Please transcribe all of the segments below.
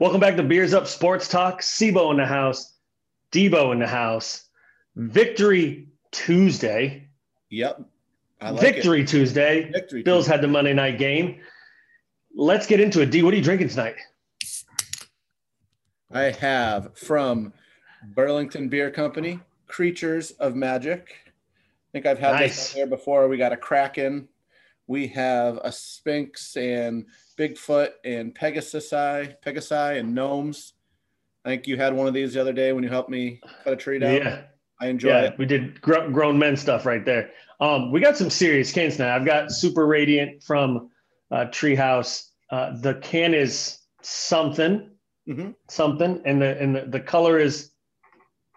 Welcome back to Beers Up Sports Talk. Sibo in the house, Debo in the house. Victory Tuesday. Yep. I like Victory it. Tuesday. Victory Bills Tuesday. had the Monday night game. Let's get into it. D, what are you drinking tonight? I have from Burlington Beer Company, Creatures of Magic. I think I've had nice. this here before. We got a Kraken. We have a Sphinx and Bigfoot and Pegasus Pegasi, Pegasi and Gnomes. I think you had one of these the other day when you helped me cut a tree down. Yeah. I enjoy yeah, it. We did gr- grown men stuff right there. Um, we got some serious cans now. I've got Super Radiant from uh, Treehouse. Uh, the can is something, mm-hmm. something, and the and the, the color is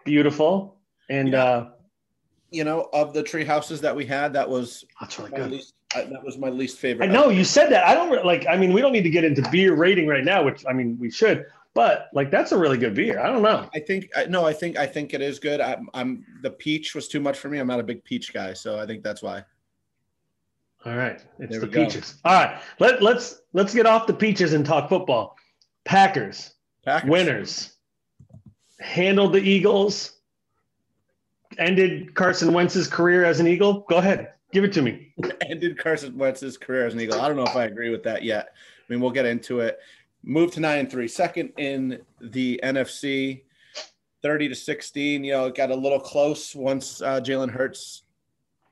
beautiful. And yeah. uh, you know, of the tree houses that we had, that was that's really good. That was my least favorite. I know you said that. I don't like. I mean, we don't need to get into beer rating right now, which I mean we should. But like that's a really good beer. I don't know. I think no, I think I think it is good. I'm, I'm the peach was too much for me. I'm not a big peach guy, so I think that's why. All right, it's the peaches. Go. All right, let let's let's get off the peaches and talk football. Packers, Packers. winners, handled the Eagles, ended Carson Wentz's career as an Eagle. Go ahead, give it to me. ended Carson Wentz's career as an Eagle. I don't know if I agree with that yet. I mean, we'll get into it. Move to nine and three, second in the NFC, 30 to 16. You know, it got a little close once uh, Jalen Hurts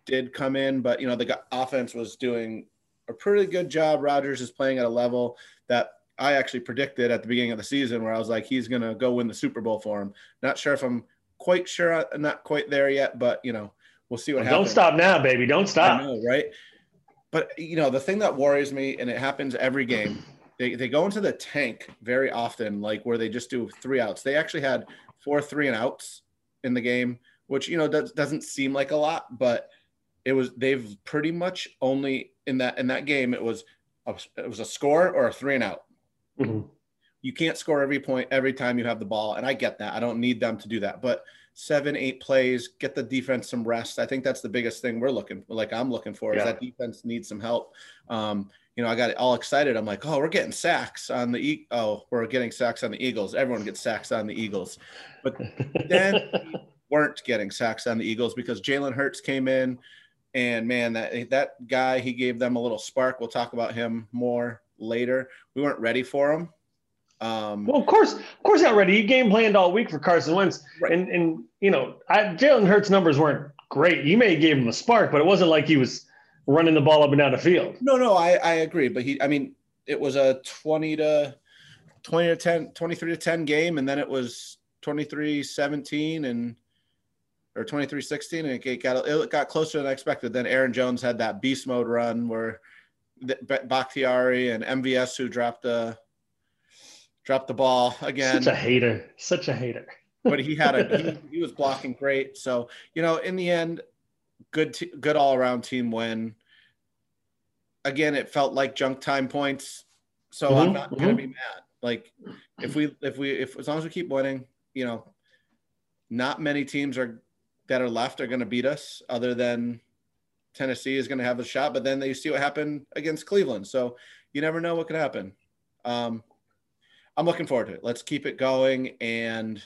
did come in, but you know, the offense was doing a pretty good job. Rodgers is playing at a level that I actually predicted at the beginning of the season, where I was like, he's going to go win the Super Bowl for him. Not sure if I'm quite sure, I'm uh, not quite there yet, but you know, we'll see what well, happens. Don't stop now, baby. Don't stop. I know, right? But you know, the thing that worries me, and it happens every game, they, they go into the tank very often, like where they just do three outs. They actually had four three and outs in the game, which you know does, doesn't seem like a lot, but it was they've pretty much only in that in that game it was a, it was a score or a three and out. Mm-hmm. You can't score every point every time you have the ball, and I get that. I don't need them to do that, but seven, eight plays, get the defense some rest. I think that's the biggest thing we're looking like I'm looking for yeah. is that defense needs some help. Um, you know, I got all excited. I'm like, oh, we're getting sacks on the e- oh, we're getting sacks on the Eagles. Everyone gets sacks on the Eagles, but then weren't getting sacks on the Eagles because Jalen Hurts came in, and man, that that guy he gave them a little spark. We'll talk about him more later. We weren't ready for him. Um, well, of course, of course, not ready. He game planned all week for Carson Wentz, right. and and you know, Jalen Hurts' numbers weren't great. You may have gave him a spark, but it wasn't like he was running the ball up and down the field. No, no, I, I agree. But he, I mean, it was a 20 to 20 to 10, 23 to 10 game. And then it was 23 17 and, or 23 16. And it got, it got closer than I expected. Then Aaron Jones had that beast mode run where the, Bakhtiari and MVS who dropped the, dropped the ball again. Such a hater. Such a hater. but he had a, he, he was blocking great. So, you know, in the end, good t- good all around team win. Again, it felt like junk time points, so mm-hmm, I'm not mm-hmm. gonna be mad. Like if we if we if as long as we keep winning, you know, not many teams are that are left are going to beat us other than Tennessee is going to have a shot, but then they see what happened against Cleveland. So you never know what could happen. Um, I'm looking forward to it. Let's keep it going. And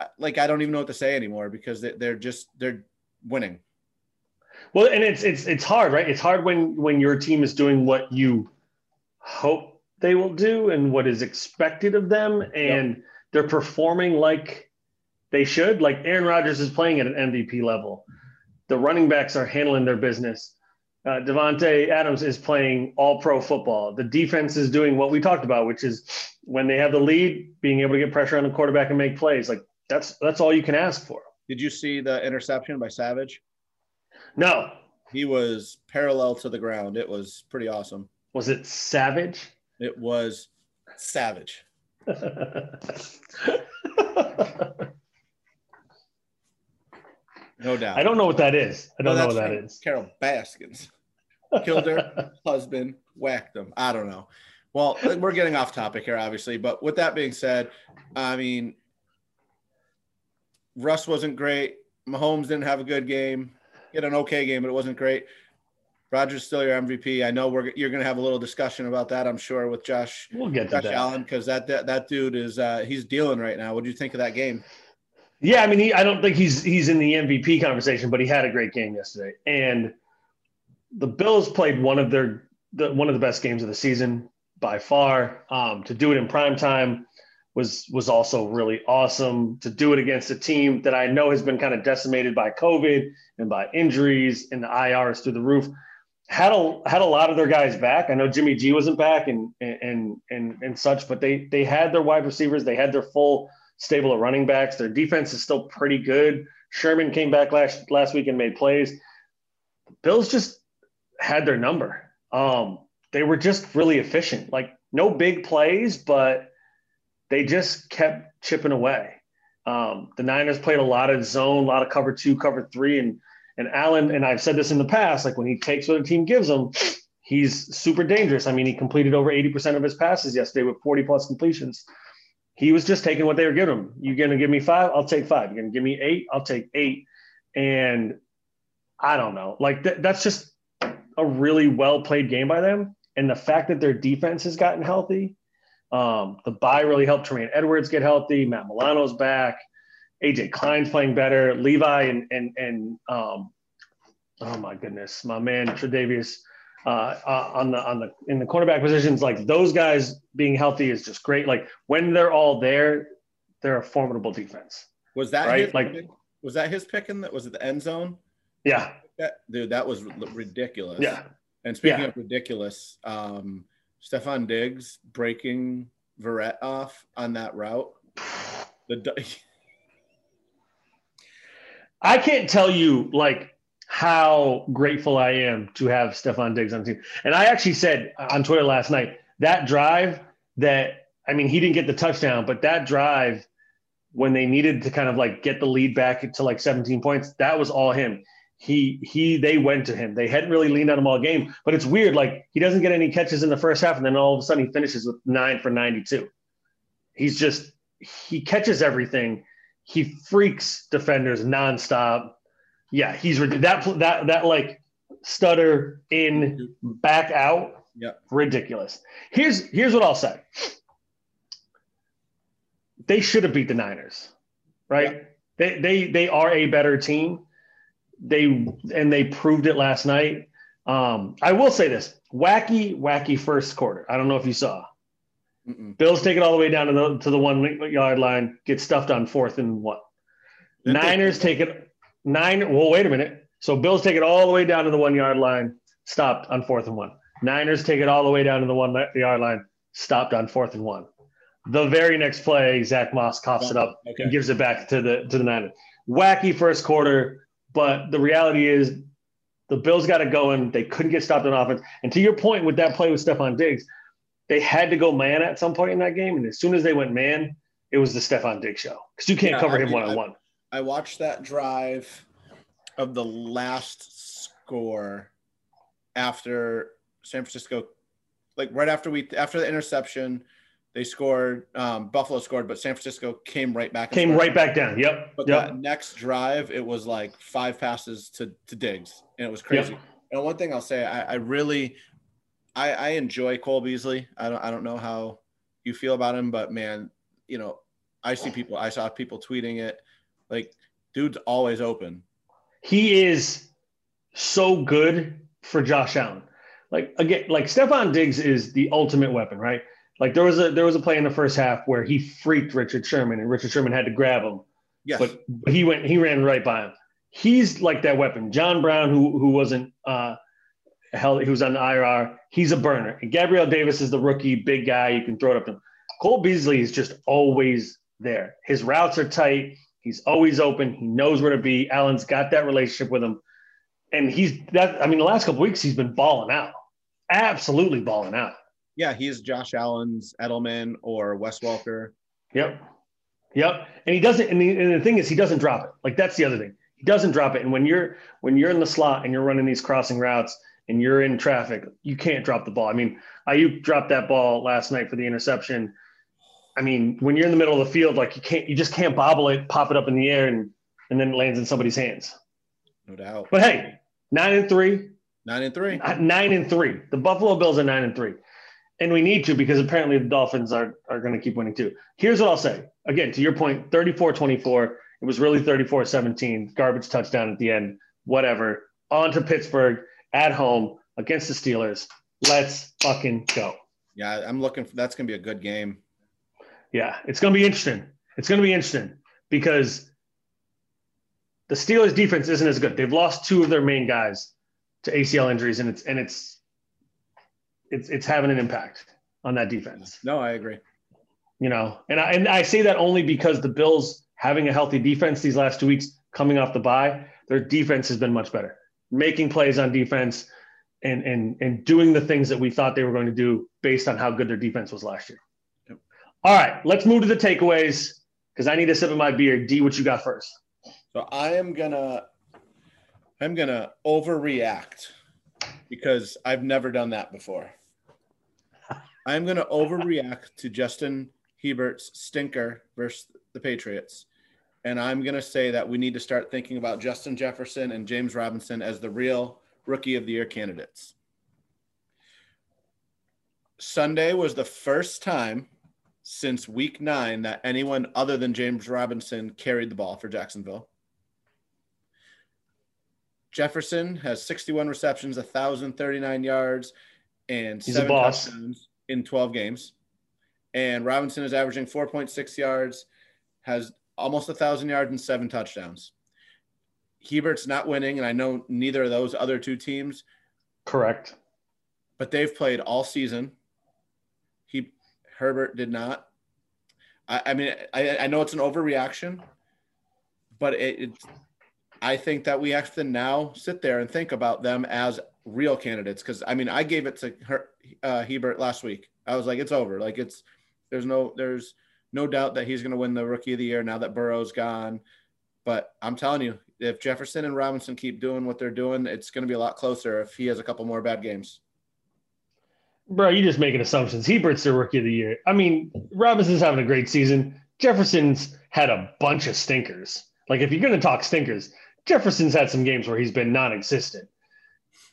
uh, like, I don't even know what to say anymore because they're just, they're winning. Well, and it's it's it's hard, right? It's hard when when your team is doing what you hope they will do and what is expected of them, and yep. they're performing like they should. Like Aaron Rodgers is playing at an MVP level. The running backs are handling their business. Uh, Davante Adams is playing all pro football. The defense is doing what we talked about, which is when they have the lead, being able to get pressure on the quarterback and make plays. Like that's that's all you can ask for. Did you see the interception by Savage? No. He was parallel to the ground. It was pretty awesome. Was it savage? It was savage. no doubt. I don't know what that is. I don't no, know what that is. Carol Baskins killed her husband, whacked him. I don't know. Well, we're getting off topic here, obviously. But with that being said, I mean, Russ wasn't great. Mahomes didn't have a good game. He had an okay game, but it wasn't great. Rodgers still your MVP. I know we're you're going to have a little discussion about that. I'm sure with Josh. We'll get to Josh that. Allen because that, that that dude is uh, he's dealing right now. What do you think of that game? Yeah, I mean, he, I don't think he's he's in the MVP conversation, but he had a great game yesterday. And the Bills played one of their the, one of the best games of the season by far. Um, to do it in prime time was was also really awesome. To do it against a team that I know has been kind of decimated by COVID and by injuries, and the IRs through the roof. Had a had a lot of their guys back. I know Jimmy G wasn't back and and and and such, but they they had their wide receivers. They had their full stable of running backs. Their defense is still pretty good. Sherman came back last last week and made plays. Bills just had their number. Um, they were just really efficient. Like no big plays, but they just kept chipping away. Um, the Niners played a lot of zone, a lot of cover two, cover three, and and Allen. And I've said this in the past. Like when he takes what a team gives him, he's super dangerous. I mean, he completed over eighty percent of his passes yesterday with forty plus completions he was just taking what they were giving him. You're going to give me five, I'll take five. You're going to give me eight, I'll take eight. And I don't know, like th- that's just a really well played game by them. And the fact that their defense has gotten healthy, um, the buy really helped Tremaine Edmunds get healthy. Matt Milano's back. AJ Klein's playing better. Levi and and and um, oh my goodness, my man Tre'Davious uh, uh, on the on the in the cornerback positions, like those guys being healthy is just great. Like when they're all there, they're a formidable defense. Was that right? his, like was that his pick in that? Was it the end zone? Yeah, that, dude, that was ridiculous. Yeah. And speaking yeah. of ridiculous, um, Stefon Diggs breaking Verrett off on that route. The I can't tell you like how grateful I am to have Stefon Diggs on the team. And I actually said on Twitter last night that drive that I mean he didn't get the touchdown, but that drive when they needed to kind of like get the lead back to like 17 points, that was all him. He he they went to him. They hadn't really leaned on him all game, but it's weird. Like he doesn't get any catches in the first half, and then all of a sudden he finishes with nine for 92. He's just he catches everything. He freaks defenders nonstop yeah, he's that that that like stutter in back out. Yeah, ridiculous. Here's here's what I'll say. They should have beat the Niners, right? Yeah. They they they are a better team. They and they proved it last night. Um, I will say this: wacky, wacky first quarter. I don't know if you saw. Mm-mm. Bills take it all the way down to the to the one yard line, get stuffed on fourth and one. Niners take it Nine. Well, wait a minute. So Bills take it all the way down to the one yard line, stopped on fourth and one. Niners take it all the way down to the one yard line, stopped on fourth and one. The very next play, Zack Moss coughs it up okay. and gives it back to the to the Niners. Wacky first quarter, but the reality is the Bills got it going. They couldn't get stopped on offense. And to your point with that play with Stefon Diggs, they had to go man at some point in that game. And as soon as they went man, it was the Stefon Diggs show because you can't yeah, cover him one on one. I watched that drive of the last score after San Francisco, like right after we after the interception, they scored. Um, Buffalo scored, but San Francisco came right back. Came right back down. Yep. But yep. that next drive, it was like five passes to to Diggs, and it was crazy. Yep. And one thing I'll say, I, I really, I, I enjoy Cole Beasley. I don't I don't know how you feel about him, but man, you know, I see people. I saw people tweeting it like, dude's always open. He is so good for Josh Allen. Like again, like Stefon Diggs is the ultimate weapon, right? Like there was a there was a play in the first half where he freaked Richard Sherman and Richard Sherman had to grab him. Yes. But, but he went he ran right by him. He's like that weapon. John Brown, who who wasn't uh held, he was on the IR, he's a burner. And Gabriel Davis is the rookie, big guy. You can throw it up to him. Cole Beasley is just always there. His routes are tight. He's always open. He knows where to be. Allen's got that relationship with him. And he's that, I mean, the last couple weeks, he's been balling out, absolutely balling out. Yeah, he's Josh Allen's Edelman or Wes Walker. Yep. Yep. And he doesn't, and the, and the thing is, he doesn't drop it. Like, that's the other thing. He doesn't drop it. And when you're, when you're in the slot and you're running these crossing routes and you're in traffic, you can't drop the ball. I mean, Aiyuk dropped that ball last night for the interception I mean, when you're in the middle of the field, like you can't, you just can't bobble it, pop it up in the air, and and then it lands in somebody's hands. No doubt. But hey, nine and three, Nine and three. Nine and three. The Buffalo Bills are nine and three. And we need to because apparently the Dolphins are, are going to keep winning too. Here's what I'll say. Again, to your point, 34 24. It was really 34 17. Garbage touchdown at the end. Whatever. On to Pittsburgh at home against the Steelers. Let's fucking go. Yeah, I'm looking for that's gonna be a good game. Yeah, it's going to be interesting. It's going to be interesting because the Steelers defense isn't as good. They've lost two of their main guys to ACL injuries, and it's and it's it's it's having an impact on that defense. No, I agree. You know, and I and I say that only because the Bills having a healthy defense these last two weeks, coming off the bye, their defense has been much better, making plays on defense, and and and doing the things that we thought they were going to do based on how good their defense was last year. Yep. All right, let's move to the takeaways because I need a sip of my beer. D, what you got first? So I am gonna I'm gonna overreact because I've never done that before. I'm gonna overreact to Justin Herbert's stinker versus the Patriots. And I'm gonna say that we need to start thinking about Justin Jefferson and James Robinson as the real rookie of the year candidates. Sunday was the first time since week nine that anyone other than James Robinson carried the ball for Jacksonville. Jefferson has 61 receptions, 1,039 yards, and He's seven boss. touchdowns in 12 games. And Robinson is averaging 4.6 yards, has almost 1,000 yards and seven touchdowns. Herbert's not winning, and I know neither of those other two teams, Correct. but they've played all season. He Herbert did not. I, I mean, I, I know it's an overreaction, but it, it I think that we have to now sit there and think about them as real candidates. Because I mean, I gave it to her, uh, Herbert last week. I was like, it's over. Like it's there's no there's no doubt that he's going to win the Rookie of the Year now that Burrow's gone. But I'm telling you, if Jefferson and Robinson keep doing what they're doing, it's going to be a lot closer if he has a couple more bad games. Bro, you're just making assumptions. Herbert's the rookie of the year. I mean, Robinson's having a great season. Jefferson's had a bunch of stinkers. Like, if you're going to talk stinkers, Jefferson's had some games where he's been non existent.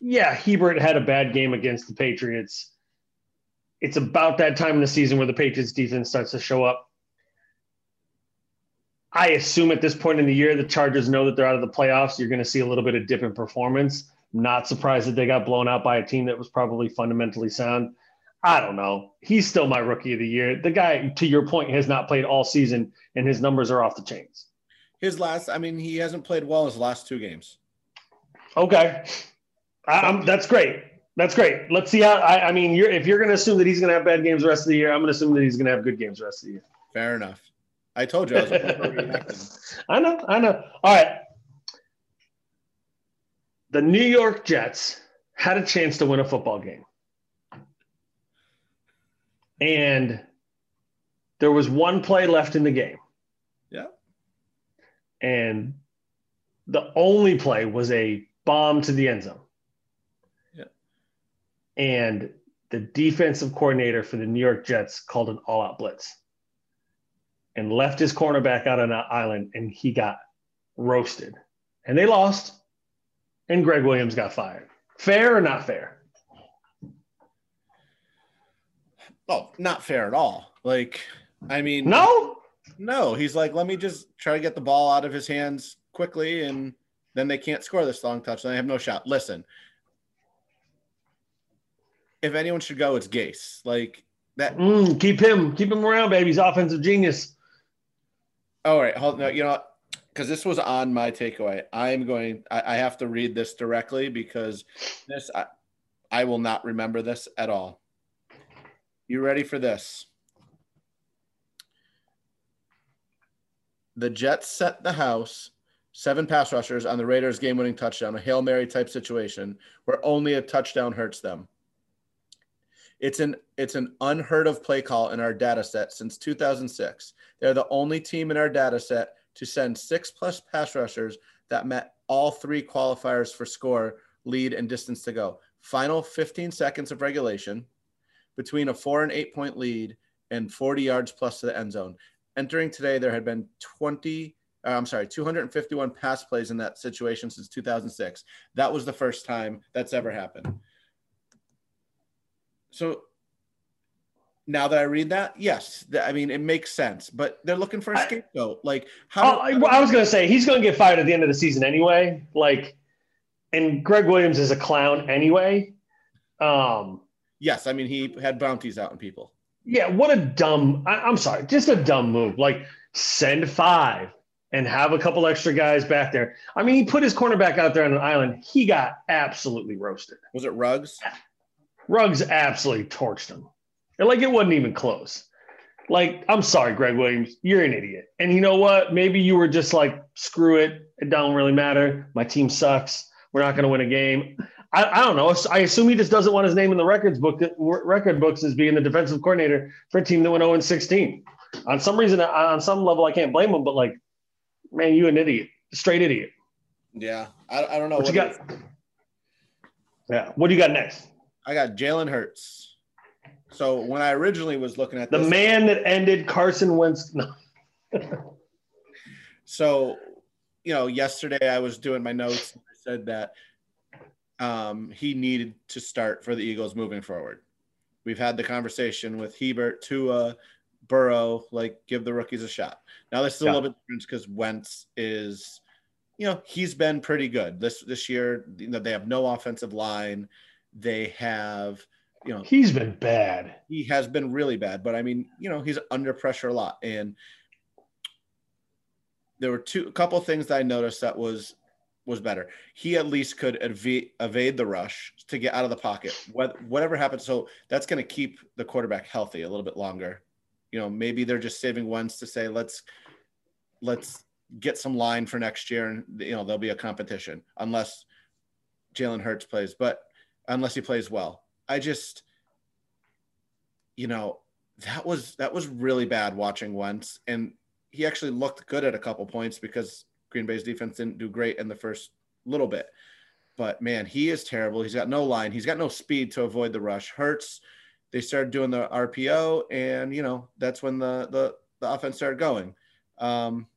Yeah, Herbert had a bad game against the Patriots. It's about that time in the season where the Patriots defense starts to show up. I assume at this point in the year, the Chargers know that they're out of the playoffs. You're going to see a little bit of dip in performance. Not surprised that they got blown out by a team that was probably fundamentally sound. I don't know. He's still my rookie of the year. The guy, to your point, has not played all season, and his numbers are off the chains. His last, I mean, he hasn't played well his last two games. Okay, I, I'm, that's great. That's great. Let's see how. I, I mean, you're, if you're going to assume that he's going to have bad games the rest of the year, I'm going to assume that he's going to have good games the rest of the year. Fair enough. I told you I was. I know, I know. All right. The New York Jets had a chance to win a football game. And there was one play left in the game. Yeah. And the only play was a bomb to the end zone. And the defensive coordinator for the New York Jets called an all out blitz and left his cornerback out on an island and he got roasted. And they lost. And Gregg Williams got fired. Fair or not fair? Oh, not fair at all. Like, I mean, No? no. He's like, let me just try to get the ball out of his hands quickly, and then they can't score this long touchdown. They have no shot. Listen, if anyone should go, it's Gase. Like that. Mm, keep him. Keep him around, baby. He's offensive genius. All right, hold no. You know, because this was on my takeaway. I'm going. I, I have to read this directly because this I, I will not remember this at all. You ready for this? The Jets set the house, seven pass rushers on the Raiders game winning touchdown, a Hail Mary type situation where only a touchdown hurts them. It's an it's an unheard of play call in our data set since 2006. They're the only team in our data set to send six plus pass rushers that met all three qualifiers for score, lead, and distance to go. Final 15 seconds of regulation between a four and eight point lead and 40 yards plus to the end zone. Entering today, there had been 20 uh, I'm sorry, 251 pass plays in that situation since 2006. That was the first time that's ever happened. So now that I read that, yes, I mean it makes sense. But they're looking for a scapegoat. Like how? I, I was going to say he's going to get fired at the end of the season anyway. Like, and Gregg Williams is a clown anyway. Um, yes, I mean he had bounties out on people. Yeah, what a dumb. I, am sorry, just a dumb move. Like send five and have a couple extra guys back there. I mean, he put his cornerback out there on an island. He got absolutely roasted. Was it Ruggs? Ruggs absolutely torched him. And like it wasn't even close. Like, I'm sorry, Gregg Williams, you're an idiot. And you know what? Maybe you were just like, screw it. It don't really matter. My team sucks. We're not going to win a game. I, I, don't know. I assume he just doesn't want his name in the records book, That record books as being the defensive coordinator for a team that went 0 16. On some reason, on some level, I can't blame him, but like, man, you an idiot, straight idiot. Yeah. I, I don't know. What, what you got? Yeah. What do you got next? I got Jalen Hurts. So when I originally was looking at the this, man that ended Carson Wentz. No. so, you know, yesterday I was doing my notes. And I said that um, he needed to start for the Eagles moving forward. We've had the conversation with Herbert, Tua, Burrow, like give the rookies a shot. Now this is a yeah. little bit different because Wentz is, you know, he's been pretty good this this year. You know, they have no offensive line. They have, you know, he's been bad. He has been really bad, but I mean, you know, he's under pressure a lot. And there were two, a couple things that I noticed that was was better. He at least could evade, evade the rush to get out of the pocket. What, whatever happens, so that's going to keep the quarterback healthy a little bit longer. You know, maybe they're just saving Wentz to say let's let's get some line for next year, and you know there'll be a competition unless Jalen Hurts plays. But unless he plays well. I just, you know, that was that was really bad watching Wentz, and he actually looked good at a couple points because Green Bay's defense didn't do great in the first little bit. But man, he is terrible. He's got no line. He's got no speed to avoid the rush. Hurts. They started doing the RPO, and you know that's when the the, the offense started going. Um,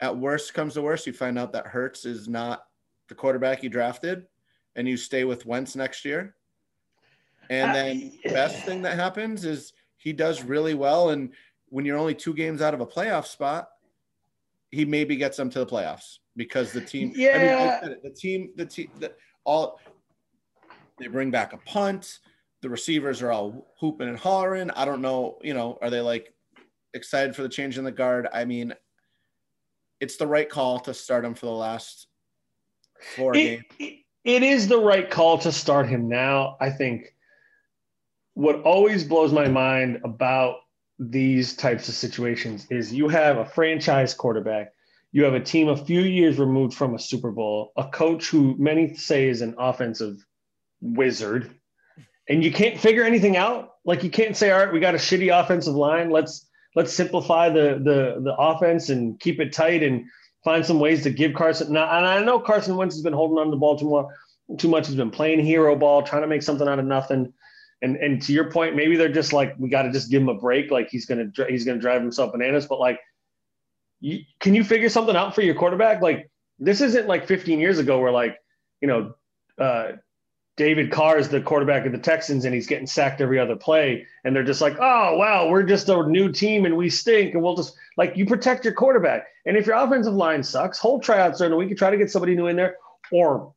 at worst comes to worst, you find out that Hurts is not the quarterback you drafted and you stay with Wentz next year. And then uh, best thing that happens is he does really well. And when you're only two games out of a playoff spot, he maybe gets them to the playoffs because the team, yeah, I mean, the team, the team, the, all they bring back a punt. The receivers are all hooping and hollering. I don't know, you know, are they like excited for the change in the guard? I mean, it's the right call to start him for the last four it, games it is the right call to start him now. I think what always blows my mind about these types of situations is you have a franchise quarterback, you have a team a few years removed from a Super Bowl, a coach who many say is an offensive wizard, and you can't figure anything out. Like you can't say, all right, we got a shitty offensive line. Let's let's simplify the the the offense and keep it tight and find some ways to give Carson. Now, and I know Carson Wentz has been holding on to Baltimore too much. He's been playing hero ball, trying to make something out of nothing. And and to your point, maybe they're just like, we got to just give him a break. Like he's gonna he's gonna drive himself bananas. But like, you, can you figure something out for your quarterback? Like this isn't like 15 years ago where like, you know, uh, David Carr is the quarterback of the Texans and he's getting sacked every other play. And they're just like, oh, wow, we're just a new team and we stink. And we'll just like you protect your quarterback. And if your offensive line sucks, hold tryouts during the week try to get somebody new in there or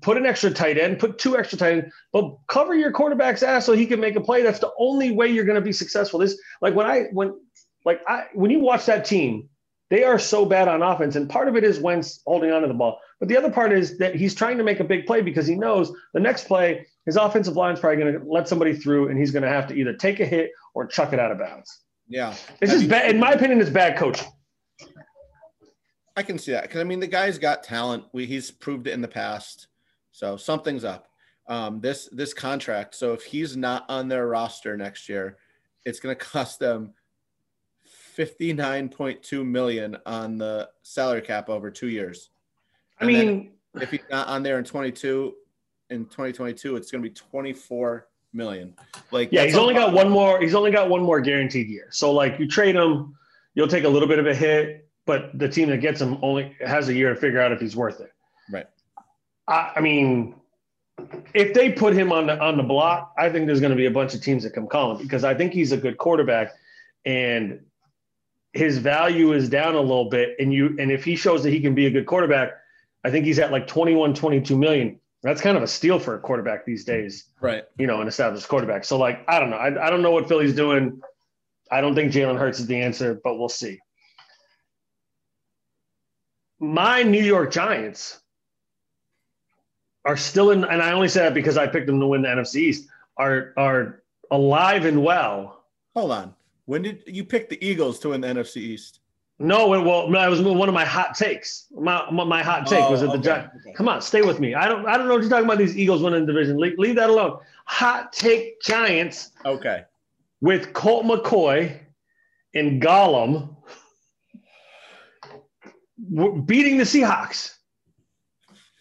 put an extra tight end, put two extra tight end, but cover your quarterback's ass so he can make a play. That's the only way you're going to be successful. This like when I when like I when you watch that team, they are so bad on offense. And part of it is Wentz holding onto the ball. But the other part is that he's trying to make a big play because he knows the next play, his offensive line is probably going to let somebody through and he's going to have to either take a hit or chuck it out of bounds. Yeah. It's just bad. In my opinion, it's bad coaching. I can see that because I mean the guy's got talent. We, he's proved it in the past, so something's up. Um, this this contract. So if he's not on their roster next year, it's going to cost them 59.2 million on the salary cap over two years. I mean, if he's not on there in 22, in 2022, it's going to be 24 million. Like, yeah, he's only got one more. He's only got one more guaranteed year. So, like, you trade him, you'll take a little bit of a hit. but the team that gets him only has a year to figure out if he's worth it. Right. I, I mean, if they put him on the on the block, I think there's going to be a bunch of teams that come call him because I think he's a good quarterback, and his value is down a little bit. And you and if he shows that he can be a good quarterback, I think he's at like 21, 22 million. That's kind of a steal for a quarterback these days, Right. you know, an established quarterback. So like, I don't know. I, I don't know what Philly's doing. I don't think Jalen Hurts is the answer, but we'll see. My New York Giants are still in, and I only say that because I picked them to win the NFC East, are are alive and well. Hold on. When did you pick the Eagles to win the NFC East? No, it, well, that was one of my hot takes. My my, hot take was that the Oh, okay, Giants. okay. Come on, stay with me. I don't I don't know what you're talking about. These Eagles winning the division. Leave, leave that alone. Hot take Giants Okay. with Colt McCoy and Gallman beating the Seahawks.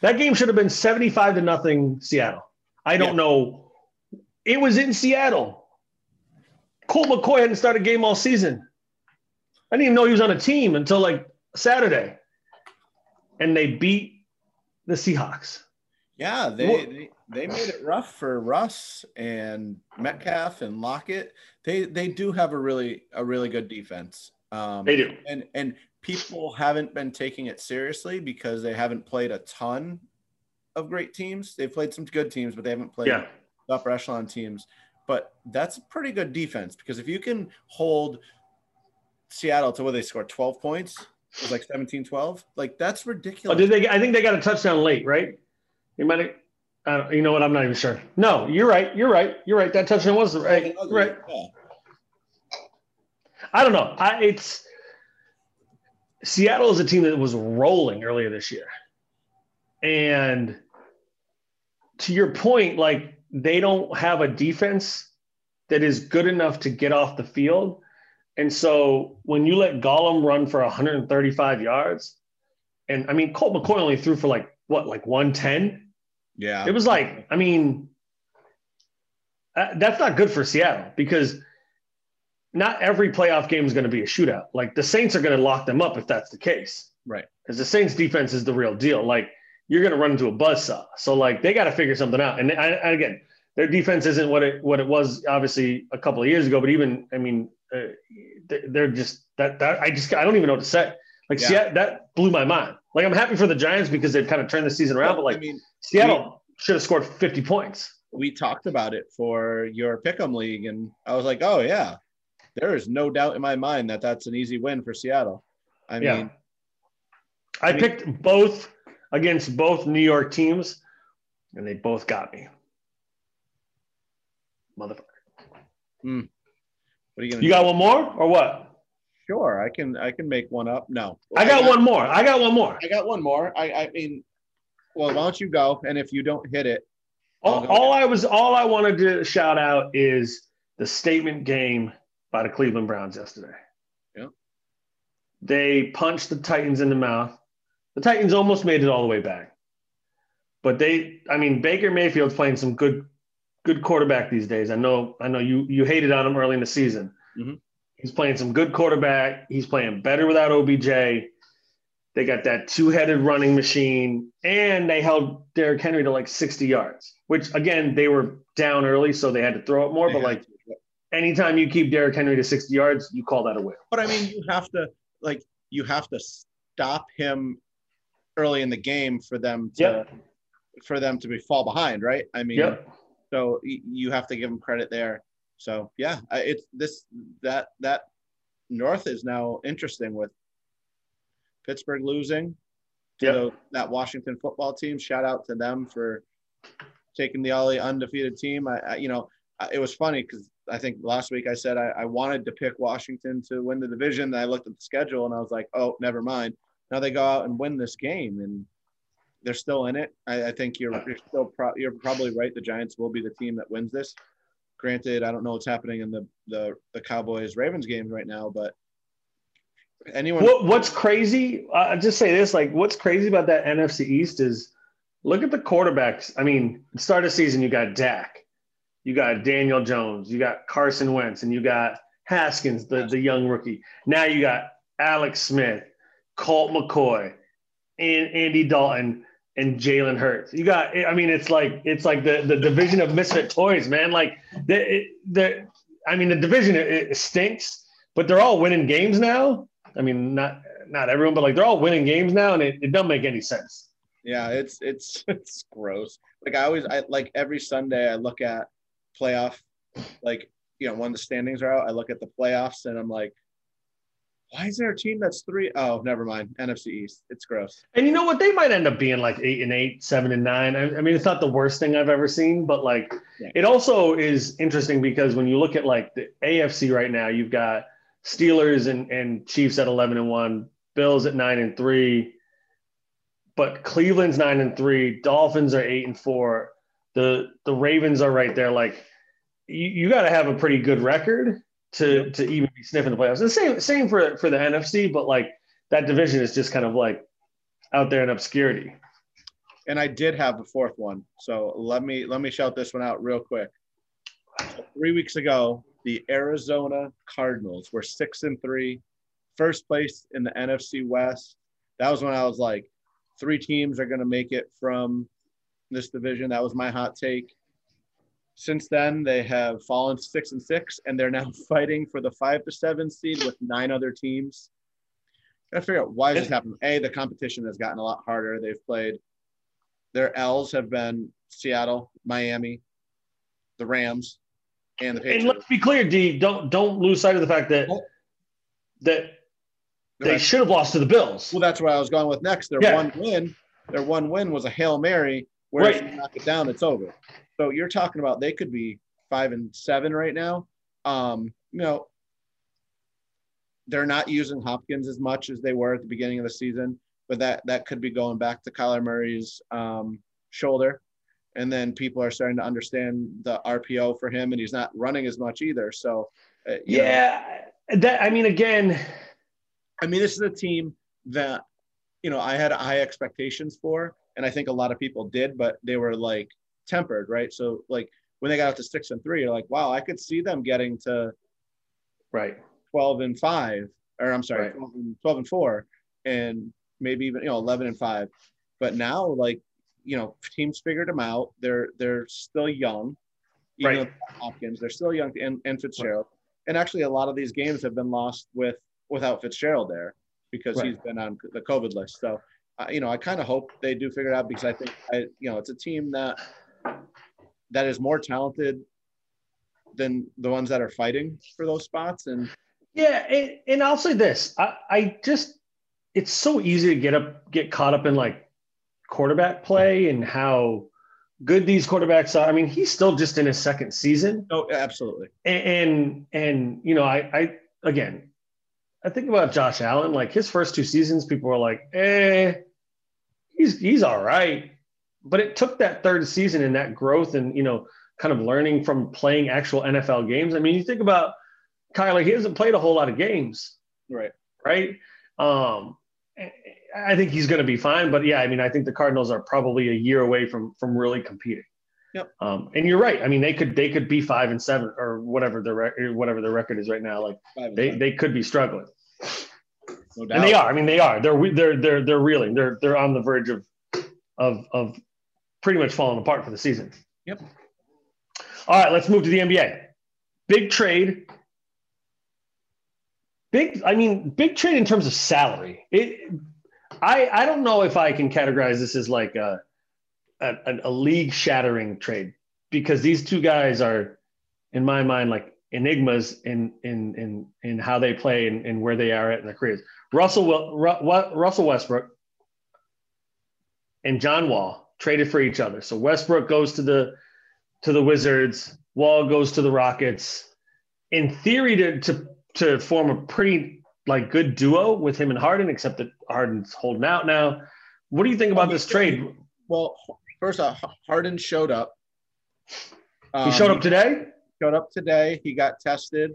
That game should have been 75 to nothing Seattle. I don't Yeah. know. It was in Seattle. Colt McCoy hadn't started a game all season. I didn't even know he was on a team until like Saturday. And they beat the Seahawks. Yeah, they, What- they they made it rough for Russ and Metcalf and Lockett. They they do have a really a really good defense. Um, They do. and and people haven't been taking it seriously because they haven't played a ton of great teams. They've played some good teams, but they haven't played Yeah. upper echelon teams. But that's a pretty good defense because if you can hold Seattle to where they scored 12 points, it was like 17 12, like that's Oh, ridiculous. did they? I think they got a touchdown late, right? You might. have- you know what? I'm not even sure. No, you're right. You're right. You're right. That touchdown was right. Right. Yeah. I don't know. I, it's Seattle is a team that was rolling earlier this year, and to your point, like they don't have a defense that is good enough to get off the field, and so when you let Gallman run for 135 yards, and I mean Colt McCoy only threw for like what, like 110. Yeah. It was like, I mean, uh, that's not good for Seattle because not every playoff game is going to be a shootout. Like the Saints are going to lock them up if that's the case. Right. Because the Saints defense is the real deal. Like you're going to run into a buzzsaw. So like they got to figure something out. And, I, and again, their defense isn't what it what it was obviously a couple of years ago. But even I mean, uh, they- they're just that that I just I don't even know what to say. Like Yeah. Seattle, that blew my mind. Like I'm happy for the Giants because they've kind of turned the season around. But like I mean, Seattle should have scored 50 points. we talked about it for your pick'em league, and I was like, oh yeah, there is no doubt in my mind that that's an easy win for Seattle. I Yeah. mean, I, I mean- picked both against both New York teams, and they both got me. Motherfucker. Hmm. what are you gonna? You do? got one more or what? Sure, I can. I can make one up. No, I got one more. I got one more. I got one more. I, I mean, well, why don't you go? And if you don't hit it, All, all I was, all I wanted to shout out is the statement game by the Cleveland Browns yesterday. Yeah. They punched the Titans in the mouth. The Titans almost made it all the way back, but they, I mean, Baker Mayfield's playing some good, good quarterback these days. I know, I know you you hated on him early in the season. Mhm. He's playing some good quarterback. He's playing better without OBJ. They got that two-headed running machine, and they held Derrick Henry to like 60 yards, which again they were down early, so they had to throw it more. But like anytime you keep Derrick Henry to 60 yards, you call that a win. but I mean, you have to like you have to stop him early in the game for them to Yep. for them to be fall behind, right? I mean, Yep. so you have to give them credit there. So yeah, it's this that that North is now interesting with Pittsburgh losing to Yep. the, that Washington football team. Shout out to them for taking the Ollie undefeated team. I, I you know it was funny because I think last week I said I, I wanted to pick Washington to win the division. Then I looked at the schedule and I was like, oh, never mind. Now they go out and win this game and they're still in it. I, I think you're you're still pro- you're probably right. The Giants will be the team that wins this. Granted, I don't know what's happening in the the, the Cowboys Ravens games right now, but anyone What, what's crazy? I'll just say this: like, what's crazy about that NFC East is look at the quarterbacks. I mean, start of season, you got Dak, you got Daniel Jones, you got Carson Wentz, and you got Haskins, the, the young rookie. Now you got Alex Smith, Colt McCoy, and Andy Dalton, and Jalen Hurts. You got, I mean, it's like it's like the the division of misfit toys, man. Like the the, I mean, the division it, it stinks, but they're all winning games now. I mean, not not everyone, but like they're all winning games now, and it, it doesn't make any sense. Yeah, it's it's it's gross. Like I always, I like every Sunday I look at playoff, like you know when the standings are out, I look at the playoffs and I'm like, why is there a team that's three? Oh, never mind. NFC East. It's gross. And you know what? They might end up being like eight and eight, seven and nine. I, I mean, it's not the worst thing I've ever seen, but like yeah. it also is interesting because when you look at like the AFC right now, you've got Steelers and, and Chiefs at 11 and one, Bills at nine and three, but Cleveland's nine and three, Dolphins are eight and four. The, the Ravens are right there. Like you, you got to have a pretty good record to to even be sniffing the playoffs. The same same for for the NFC, but like that division is just kind of like out there in obscurity. And I did have the fourth one, so let me let me shout this one out real quick. Three weeks ago, the Arizona Cardinals were six and three, first place in the NFC West. That was when I was like, three teams are going to make it from this division. That was my hot take. Since then, they have fallen six and six, and they're now fighting for the five to seven seed with nine other teams. Gotta figure out why this happened. A, the competition has gotten a lot harder. They've played their L's have been Seattle, Miami, the Rams, and the Patriots. And let's be clear, D. Don't don't lose sight of the fact that that they should have lost to the Bills. Well, that's where I was going with next. Their yeah. one win, their one win was a hail mary. Where right. if you knock it down, it's over. So you're talking about they could be five and seven right now. Um, you know, they're not using Hopkins as much as they were at the beginning of the season, but that that could be going back to Kyler Murray's um, shoulder. And then people are starting to understand the RPO for him, and he's not running as much either. So, uh, yeah, know. that I mean, again, I mean, this is a team that you know I had high expectations for, and I think a lot of people did, but they were like tempered, right? So like when they got up to six and three, you're like, wow, I could see them getting to right 12 and five, or I'm sorry, right. 12, and, 12 and four, and maybe even you know 11 and five. But now, like you know, teams figured them out. They're they're still young. Even right. Hopkins, they're still young, and, and Fitzgerald. Right. And actually, a lot of these games have been lost with without Fitzgerald there because right. he's been on the COVID list. So, uh, you know, I kind of hope they do figure it out because I think, I, you know, it's a team that that is more talented than the ones that are fighting for those spots. And yeah, and, and I'll say this: I, I just it's so easy to get up, get caught up in like quarterback play and how good these quarterbacks are. I mean, he's still just in his second season. Oh, absolutely. And and, and you know, I I again, I think about Josh Allen. Like his first two seasons, people were like, "Eh, he's he's all right." But it took that third season and that growth and you know kind of learning from playing actual NFL games. I mean, you think about Kyler, he hasn't played a whole lot of games. Right. Right. Um, I think he's going to be fine, but yeah, I mean, I think the Cardinals are probably a year away from from really competing. Yep. Um, and you're right. I mean, they could they could be five and seven or whatever the record whatever the record is right now. Like they, they could be struggling. No doubt. and they are. I mean, they are. They're they're they're they're reeling. They're they're on the verge of of of pretty much falling apart for the season. Yep. All right, let's move to the NBA. Big trade. Big, I mean, big trade in terms of salary. It, I, I don't know if I can categorize this as like a, a, a league shattering trade because these two guys are, in my mind, like enigmas in in in in how they play and, and where they are at in their careers. Russell Russell Westbrook and John Wall traded for each other. So Westbrook goes to the to the Wizards, Wall goes to the Rockets. In theory, to to to form a pretty like good duo with him and Harden, except that Harden's holding out now. What do you think about this trade? Well, first off, Harden showed up. Um, he showed up today. Showed up today. He got tested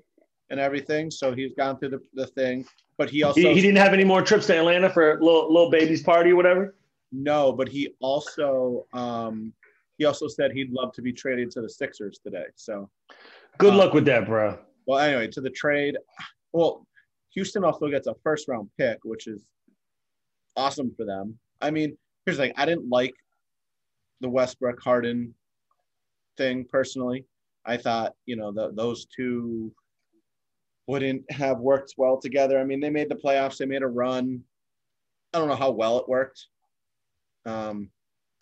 and everything, so he's gone through the, the thing. But he also he, he didn't have any more trips to Atlanta for a little little baby's party or whatever. No, but he also um, he also said he'd love to be traded to the Sixers today. So good um, luck with that, bro. Well, anyway, to the trade. Well, Houston also gets a first round pick, which is awesome for them. I mean, here's the thing: I didn't like the Westbrook Harden thing personally. I thought, you know, the, those two wouldn't have worked well together. I mean, they made the playoffs, they made a run. I don't know how well it worked. Um,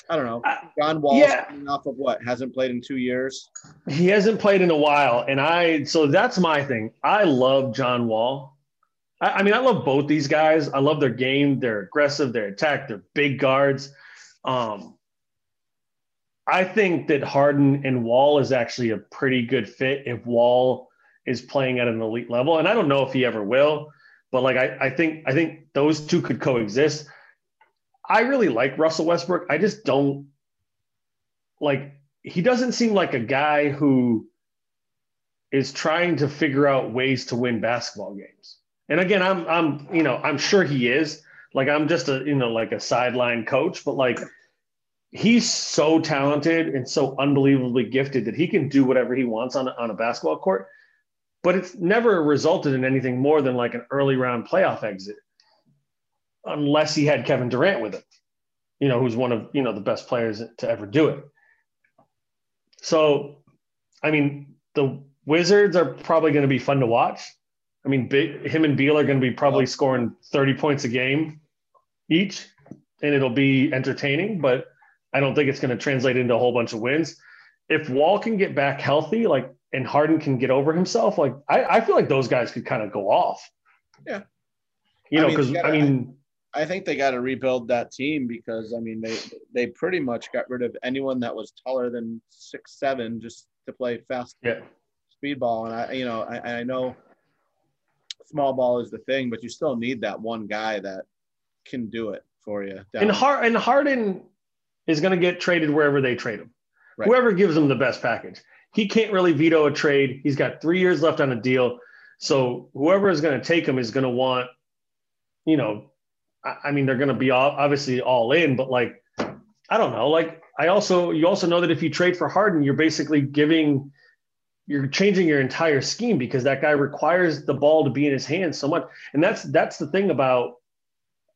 I don't know. John Wall yeah. off of what hasn't played in two years. He hasn't played in a while, and I so that's my thing. I love John Wall. I, I mean, I love both these guys. I love their game. They're aggressive. They're attack. They're big guards. Um, I think that Harden and Wall is actually a pretty good fit if Wall is playing at an elite level. And I don't know if he ever will, but like I, I think I think those two could coexist. I really like Russell Westbrook. I just don't like he doesn't seem like a guy who is trying to figure out ways to win basketball games. And again, I'm I'm you know, I'm sure he is. Like I'm just a you know like a sideline coach, but like he's so talented and so unbelievably gifted that he can do whatever he wants on, on a basketball court. But it's never resulted in anything more than like an early round playoff exit, unless he had Kevin Durant with him, you know, who's one of you know the best players to ever do it. So, I mean, the Wizards are probably going to be fun to watch. I mean, big, him and Beal are going to be probably scoring 30 points a game each, and it'll be entertaining. But I don't think it's going to translate into a whole bunch of wins. If Wall can get back healthy, like and Harden can get over himself, like I, I feel like those guys could kind of go off. Yeah. You know, because I, mean I think they got to rebuild that team because I mean they they pretty much got rid of anyone that was taller than six seven just to play fast yeah. speed ball. And I you know I, I know small ball is the thing, but you still need that one guy that can do it for you. And Hard and Harden is going to get traded wherever they trade him. Right. Whoever gives him the best package. He can't really veto a trade. He's got three years left on a deal. So whoever is going to take him is going to want, you know, I, mean, they're going to be obviously all in, but like, I don't know. Like, I also, you also know that if you trade for Harden, you're basically giving, you're changing your entire scheme because that guy requires the ball to be in his hands so much. And that's, that's the thing about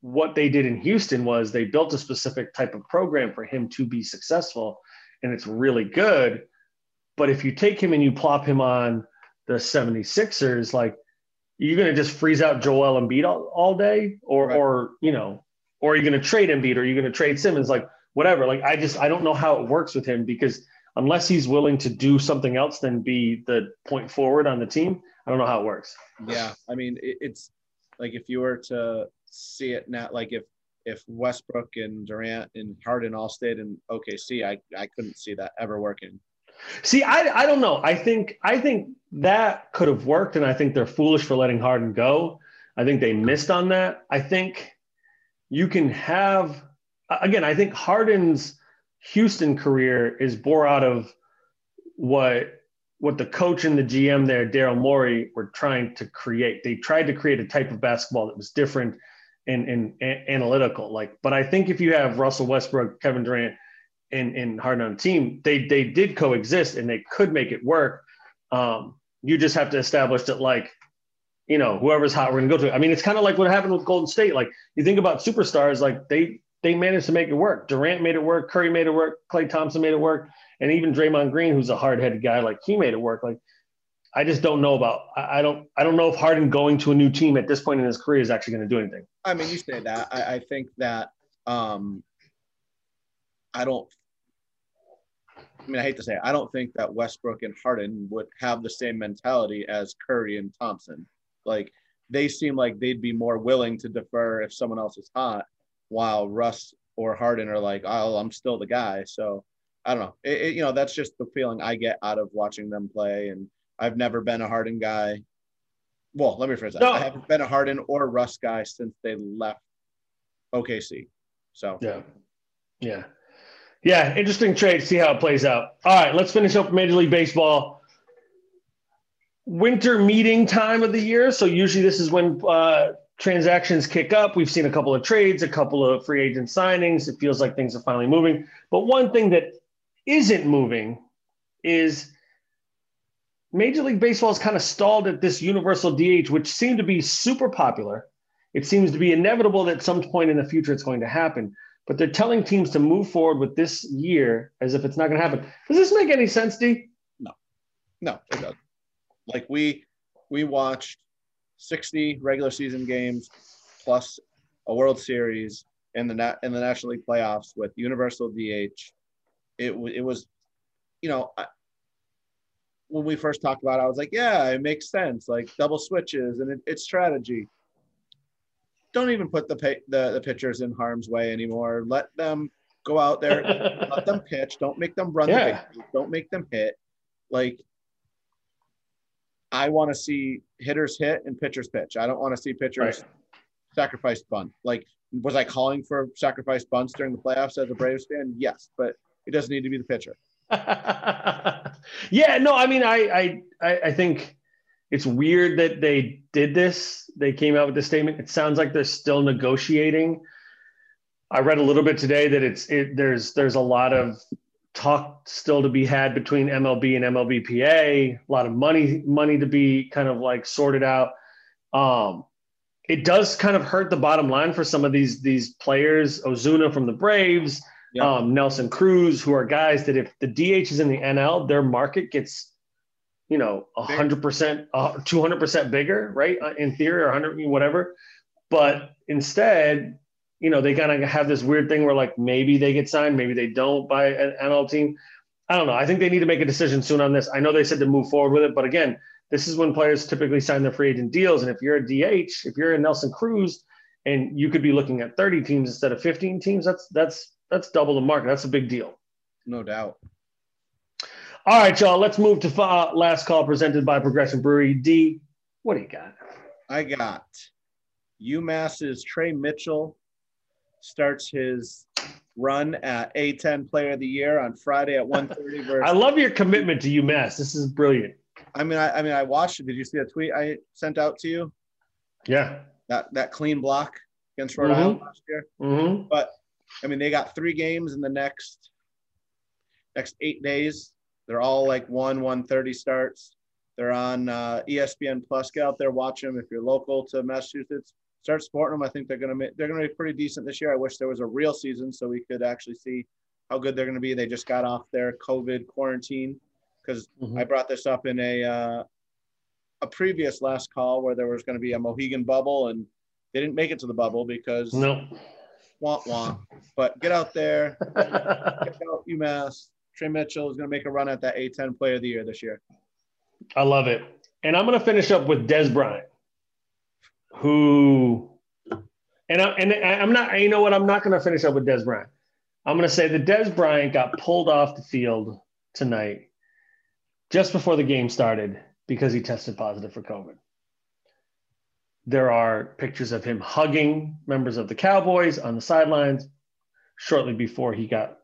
what they did in Houston was they built a specific type of program for him to be successful, and it's really good. But if you take him and you plop him on the 76ers, like you're going to just freeze out Joel Embiid all, all day, or, right. or, you know, or are you're going to trade Embiid or you're going to trade Simmons, like whatever. Like, I just, I don't know how it works with him because unless he's willing to do something else than be the point forward on the team, I don't know how it works. Yeah. I mean, it's like if you were to, see it now. Like if if Westbrook and Durant and Harden all stayed in OKC, I I couldn't see that ever working. See, I I don't know. I think I think that could have worked, and I think they're foolish for letting Harden go. I think they missed on that. I think you can have again. I think Harden's Houston career is bore out of what what the coach and the GM there, Daryl Morey, were trying to create. They tried to create a type of basketball that was different and, and, and analytical. Like, but I think if you have Russell Westbrook, Kevin Durant, and, and Harden on the team, they they did coexist and they could make it work. Um, you just have to establish that, like, you know, whoever's hot, we're gonna go to. I mean, it's kind of like what happened with Golden State. Like, you think about superstars, like they they managed to make it work. Durant made it work. Curry made it work. Klay Thompson made it work. And even Draymond Green, who's a hard headed guy, like he made it work. Like I just don't know about. I, don't. I don't know if Harden going to a new team at this point in his career is actually going to do anything. I mean, you say that. I, I think that. Um, I don't. I mean, I hate to say it. I don't think that Westbrook and Harden would have the same mentality as Curry and Thompson. Like they seem like they'd be more willing to defer if someone else is hot, while Russ or Harden are like, "Oh, I'm still the guy." So I don't know. It, it, you know, that's just the feeling I get out of watching them play and I've never been a Harden guy. Well, let me phrase that. No. I haven't been a Harden or Russ guy since they left OKC. So yeah, yeah, yeah. Interesting trade. See how it plays out. All right, let's finish up Major League Baseball. Winter meeting time of the year. So usually this is when uh, transactions kick up. We've seen a couple of trades, a couple of free agent signings. It feels like things are finally moving. But one thing that isn't moving is Major League Baseball is kind of stalled at this universal DH, which seemed to be super popular. it seems to be inevitable that some point in the future it's going to happen. But they're telling teams to move forward with this year as if it's not going to happen. Does this make any sense, D? No, no, it doesn't. Like we we watched 60 regular season games plus a World Series in the nat- in the National League playoffs with universal DH. It w- it was, you know, I, when we first talked about it, I was like, yeah, it makes sense, like double switches and it, it's strategy. Don't even put the, pay, the the pitchers in harm's way anymore. Let them go out there, let them pitch. Don't make them run yeah. the. Don't make them hit. Like I want to see hitters hit and pitchers pitch. I don't want to see pitchers right. sacrifice bunt. Like, was I calling for sacrifice bunts during the playoffs as a Braves fan? Yes, but it doesn't need to be the pitcher. yeah, no, I mean, I, I, I think it's weird that they did this. They came out with this statement. It sounds like they're still negotiating. I read a little bit today that it's it, there's there's a lot of talk still to be had between MLB and MLBPA. A lot of money money to be kind of like sorted out. Um, it does kind of hurt the bottom line for some of these these players. Ozuna from the Braves, yeah. um, Nelson Cruz, who are guys that if the DH is in the NL, their market gets, you know, hundred percent, two hundred percent bigger, right? Uh, in theory, or hundred whatever. But instead, you know, they kind of have this weird thing where like maybe they get signed, maybe they don't by an NL team. I don't know. I think they need to make a decision soon on this. I know they said to move forward with it, but again, this is when players typically sign their free agent deals. And if you're a DH, if you're a Nelson Cruz, and you could be looking at 30 teams instead of 15 teams, that's that's that's double the market. That's a big deal. No doubt. All right, y'all. Let's move to uh, last call presented by Progression Brewery. D, what do you got? I got UMass's Tre Mitchell starts his run at A10 Player of the Year on Friday at 1:30. Versus- I love your commitment to UMass. This is brilliant. I mean, I, I mean, I watched it. Did you see a tweet I sent out to you? Yeah. That that clean block against Rhode mm-hmm. Island last year. Mm-hmm. But I mean, they got three games in the next next eight days. They're all like one one thirty starts. They're on uh, ESPN Plus. Get out there, watch them if you're local to Massachusetts start supporting them. I think they're going to they're going to be pretty decent this year. I wish there was a real season so we could actually see how good they're going to be. They just got off their COVID quarantine because mm-hmm. I brought this up in a uh, a previous last call where there was going to be a Mohegan bubble and they didn't make it to the bubble because no want want. But get out there, check out UMass. Tre Mitchell is going to make a run at that A10 Player of the Year this year. I love it. And I'm going to finish up with Dez Bryant who, and, I, and I'm not, you know what, I'm not going to finish up with Dez Bryant. I'm going to say that Dez Bryant got pulled off the field tonight just before the game started because he tested positive for COVID. There are pictures of him hugging members of the Cowboys on the sidelines shortly before he got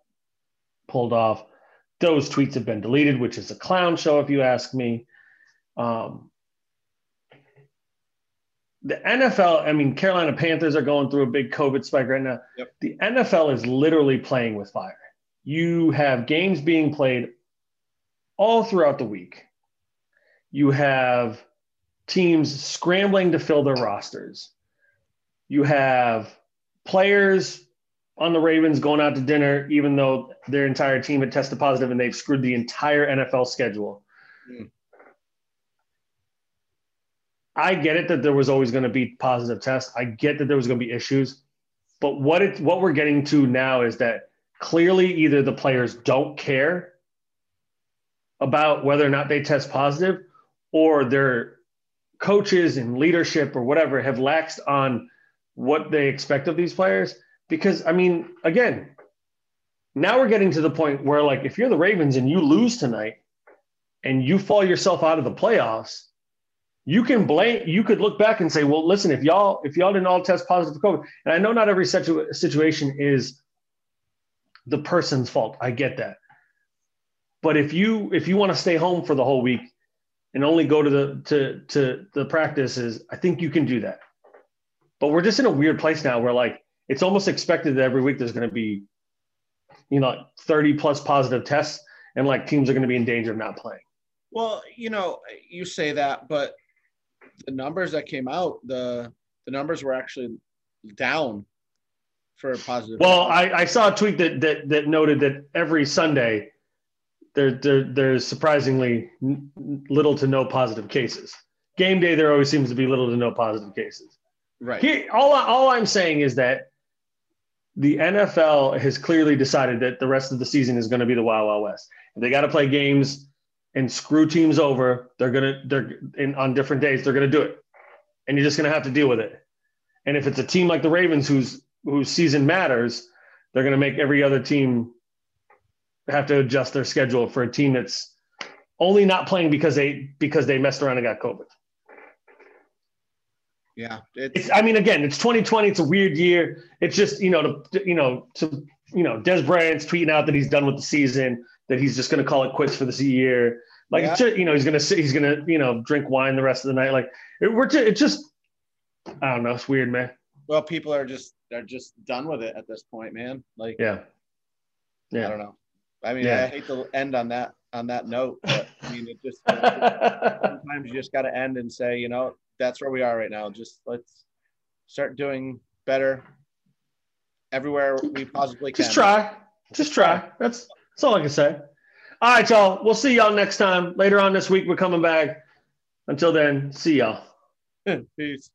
pulled off. Those tweets have been deleted, which is a clown show, if you ask me. Um, the NFL, I mean, Carolina Panthers are going through a big COVID spike right now. Yep. The NFL is literally playing with fire. You have games being played all throughout the week. You have teams scrambling to fill their rosters. You have players on the Ravens going out to dinner, even though their entire team had tested positive and they've screwed the entire NFL schedule. Mm. I get it that there was always going to be positive tests. I get that there was going to be issues, but what it what we're getting to now is that clearly either the players don't care about whether or not they test positive, or their coaches and leadership or whatever have laxed on what they expect of these players. Because I mean, again, now we're getting to the point where like if you're the Ravens and you lose tonight and you fall yourself out of the playoffs you can blame you could look back and say well listen if y'all if y'all didn't all test positive for covid and i know not every situ- situation is the person's fault. I get that. But if you if you want to stay home for the whole week and only go to the to to the practices i think you can do that. But we're just in a weird place now where like it's almost expected that every week there's going to be you know 30 plus positive tests and like teams are going to be in danger of not playing well you know you say that but the numbers that came out, the the numbers were actually down for positive. Well, I, I saw a tweet that, that that noted that every Sunday there, there there's surprisingly little to no positive cases. Game day, there always seems to be little to no positive cases. right. Here, all all I'm saying is that the NFL has clearly decided that the rest of the season is going to be the Wild Wild West. If they got to play games and screw teams over, they're gonna they're in, on different days. They're gonna do it, and you're just gonna have to deal with it. And if it's a team like the Ravens, whose whose season matters, they're gonna make every other team have to adjust their schedule for a team that's only not playing because they because they messed around and got COVID. Yeah, It's, it's I mean, again, it's 2020. It's a weird year. It's just you know to you know to you know Dez Bryant's tweeting out that he's done with the season, that he's just going to call it quits for this year. Like it's Yeah. just, you know he's going to sit, he's going to you know drink wine the rest of the night. Like it, we're just, it's just I don't know. It's weird, man. well, people are just they're just done with it at this point, man. Like Yeah. yeah. I don't know. I mean, Yeah. I hate to end on that on that note, but I mean, it just sometimes you just got to end and say, you know, that's where we are right now. Just let's start doing better everywhere we possibly can. just try. Just try. That's that's all I can say. All right, y'all. We'll see y'all next time. Later on this week, we're coming back. Until then, see y'all. Peace.